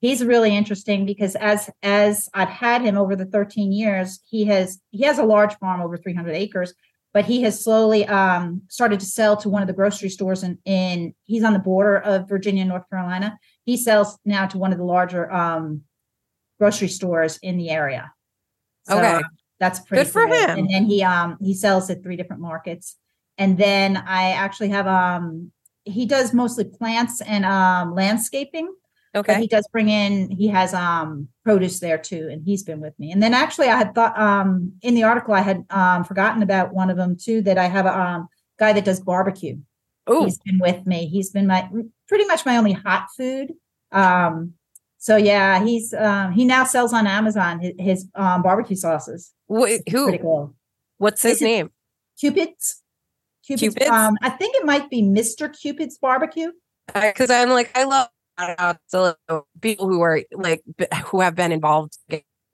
he's really interesting because as as I've had him over the 13 years, he has he has a large farm over 300 acres, but he has slowly um, started to sell to one of the grocery stores in in he's on the border of Virginia and North Carolina. He sells now to one of the larger um, grocery stores in the area. So Okay. that's pretty Good for cool. him. And then he um he sells at three different markets. And then I actually have um he does mostly plants and um landscaping but Okay. he does bring in he has um produce there too and he's been with me and then actually i had thought um in the article i had um forgotten about one of them too that i have a um guy that does barbecue. Oh, He's been with me. He's been my pretty much my only hot food. Um, so yeah, he's um, he now sells on Amazon his, his um, barbecue sauces. wh- who? Cool. What's his Is name? Cupid's. Cupid's. Cupid's? Um, I think it might be Mr. Cupid's barbecue. Because I'm like, I love uh, so people who are like who have been involved.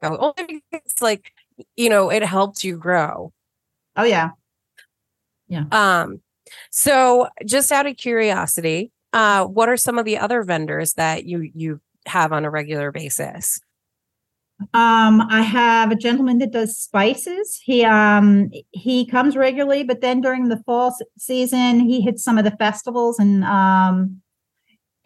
Only because it's like you know it helped you grow. Oh yeah. Yeah. Um, so just out of curiosity, uh, what are some of the other vendors that you you have on a regular basis? Um, I have a gentleman that does spices. He um he comes regularly, but then during the fall season, he hits some of the festivals and um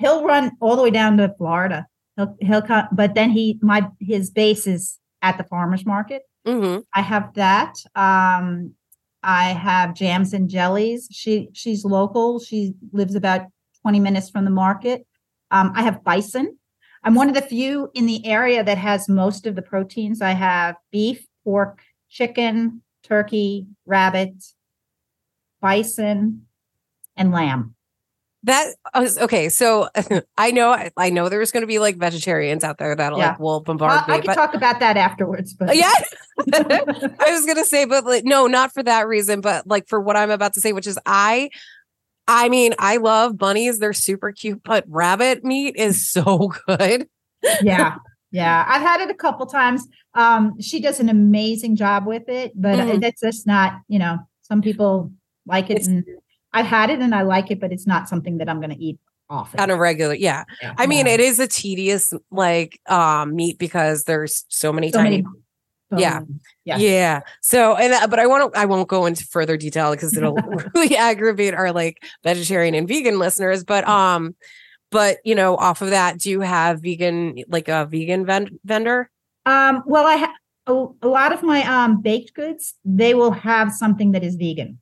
he'll run all the way down to Florida. He'll he'll come, but then he my his base is at the farmers market. Mm-hmm. I have that. Um, I have jams and jellies. She she's local. She lives about 20 minutes from the market. Um, I have bison. I'm one of the few in the area that has most of the proteins. I have beef, pork, chicken, turkey, rabbit, bison, and lamb. That was okay. So I know I know there's going to be like vegetarians out there that Yeah. like will Well, bombard I me. can But talk about that afterwards. But yeah, I was gonna say, but like, no, not for that reason, but like for what I'm about to say, which is I, I mean, I love bunnies; they're super cute, but rabbit meat is so good. yeah yeah i've had it a couple times um she does an amazing job with it but Mhm. that's just not you know some people like it It's- and i've had it and i like it but it's not something that i'm going to eat often On a regular, yeah. Yeah. I mean, Yeah. it is a tedious like um meat because there's so many so tiny. many Yeah. yeah Yeah. So, and uh, but I want to, I won't go into further detail because it'll really aggravate our like vegetarian and vegan listeners. But, um, but you know, off of that, do you have vegan, like a vegan ven- vendor? um well i have a, a lot of my um baked goods they will have something that is vegan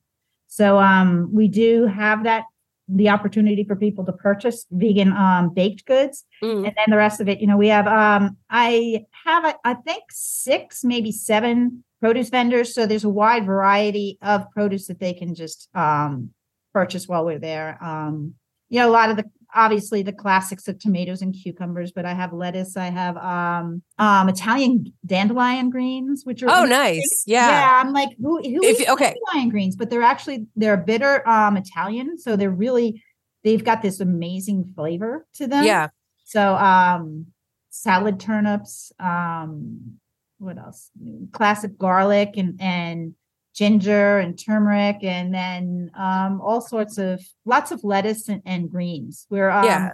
so um we do have that the opportunity for people to purchase vegan um baked goods. Mm. and then the rest of it you know we have um i have I- i think six maybe seven produce vendors. So there's a wide variety of produce that they can just um purchase while we're there. Um you know a lot of the obviously the classics of tomatoes and cucumbers but i have lettuce i have um um italian dandelion greens which are Oh, really nice. good. Yeah. i'm like who, who If- eats okay. dandelion greens but they're actually they're bitter um italian so they're really they've got this amazing flavor to them Yeah. so um salad turnips, um what else? Classic garlic and and ginger and turmeric and then um all sorts of lots of lettuce and, and greens. We're um Yeah.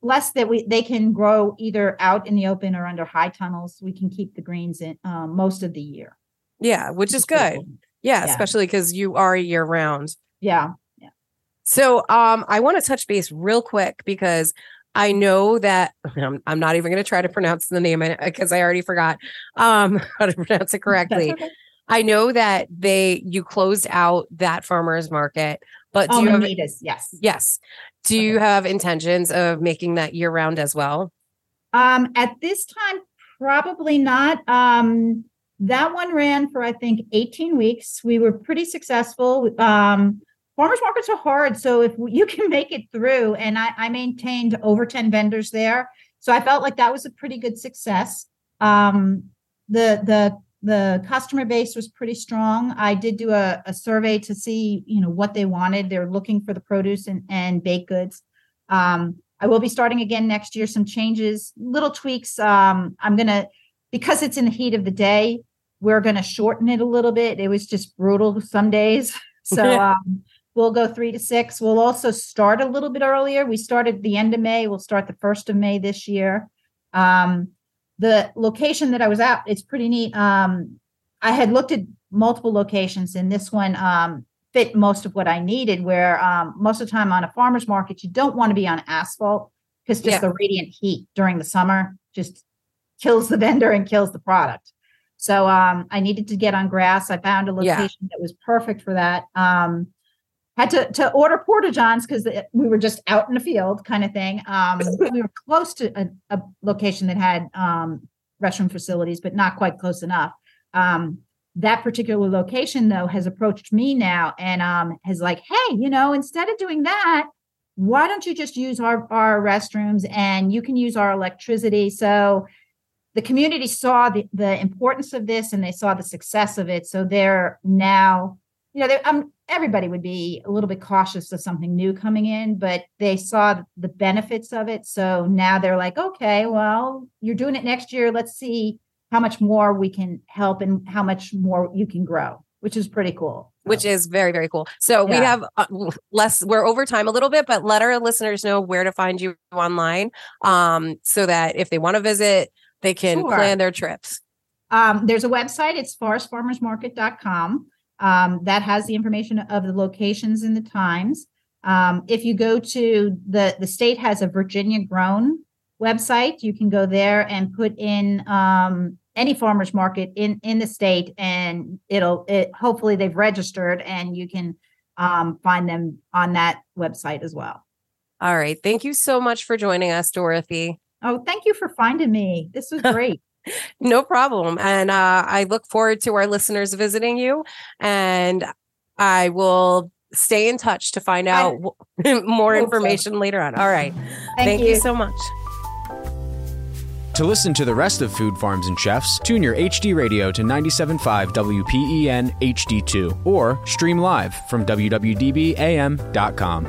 less that we they can grow either out in the open or under high tunnels. We can keep the greens in um, most of the year. Yeah. Which is good. Yeah. Yeah. Especially because you are year round. Yeah. So um I want to touch base real quick because I know that I'm, I'm not even going to try to pronounce the name because I already forgot um how to pronounce it correctly. Okay. I know that they you closed out that farmers market, but do Oh, you have yes. yes. Do you have intentions of making that year round as well? Um, at this time, probably not. Um, that one ran for I think 18 weeks. We were pretty successful. Um, farmers markets are hard, so if you can make it through, and I, I maintained over 10 vendors there, so I felt like that was a pretty good success. Um, the the the customer base was pretty strong. I did do a, a survey to see, you know, what they wanted. They're looking for the produce and, and baked goods. Um, I will be starting again next year. Some changes, little tweaks. Um, I'm gonna because it's in the heat of the day. We're gonna shorten it a little bit. It was just brutal some days, so um, we'll go three to six. We'll also start a little bit earlier. We started the end of May. We'll start the first of May this year. Um, the location that I was at, it's pretty neat. Um, I had looked at multiple locations, and this one um, fit most of what I needed. Where um, most of the time on a farmer's market, you don't want to be on asphalt because just Yeah. the radiant heat during the summer just kills the vendor and kills the product. So um, I needed to get on grass. I found a Yeah. location that was perfect for that. Um, had to to order porta johns because we were just out in the field, kind of thing. Um, we were close to a, a location that had um, restroom facilities, but not quite close enough. Um, that particular location though has approached me now and um has like hey you know instead of doing that why don't you just use our our restrooms and you can use our electricity so the community saw the, the importance of this and they saw the success of it so they're now you know um, everybody would be a little bit cautious of something new coming in but they saw the benefits of it so now they're like okay well you're doing it next year let's see how much more we can help and how much more you can grow, which is pretty cool. Which is very, very cool. So yeah. we have uh, less, we're over time a little bit, but let our listeners know where to find you online um, so that if they want to visit, they can sure. plan their trips. Um, there's a website, it's forestfarmersmarket.com. Um, that has the information of the locations and the times. Um, if you go to the the state has a Virginia grown website, you can go there and put in um, any farmers market in in the state and it'll it hopefully they've registered and you can um, find them on that website as well. All right. Thank you so much for joining us dorothy. Oh thank you for finding me. This was great no problem and uh, i look forward to our listeners visiting you and i will stay in touch to find out I, more information so. later on all right thank, thank you. you so much to listen to the rest of Food Farms and Chefs, tune your HD radio to 97.5 WPEN HD2 or stream live from WWDBAM.com.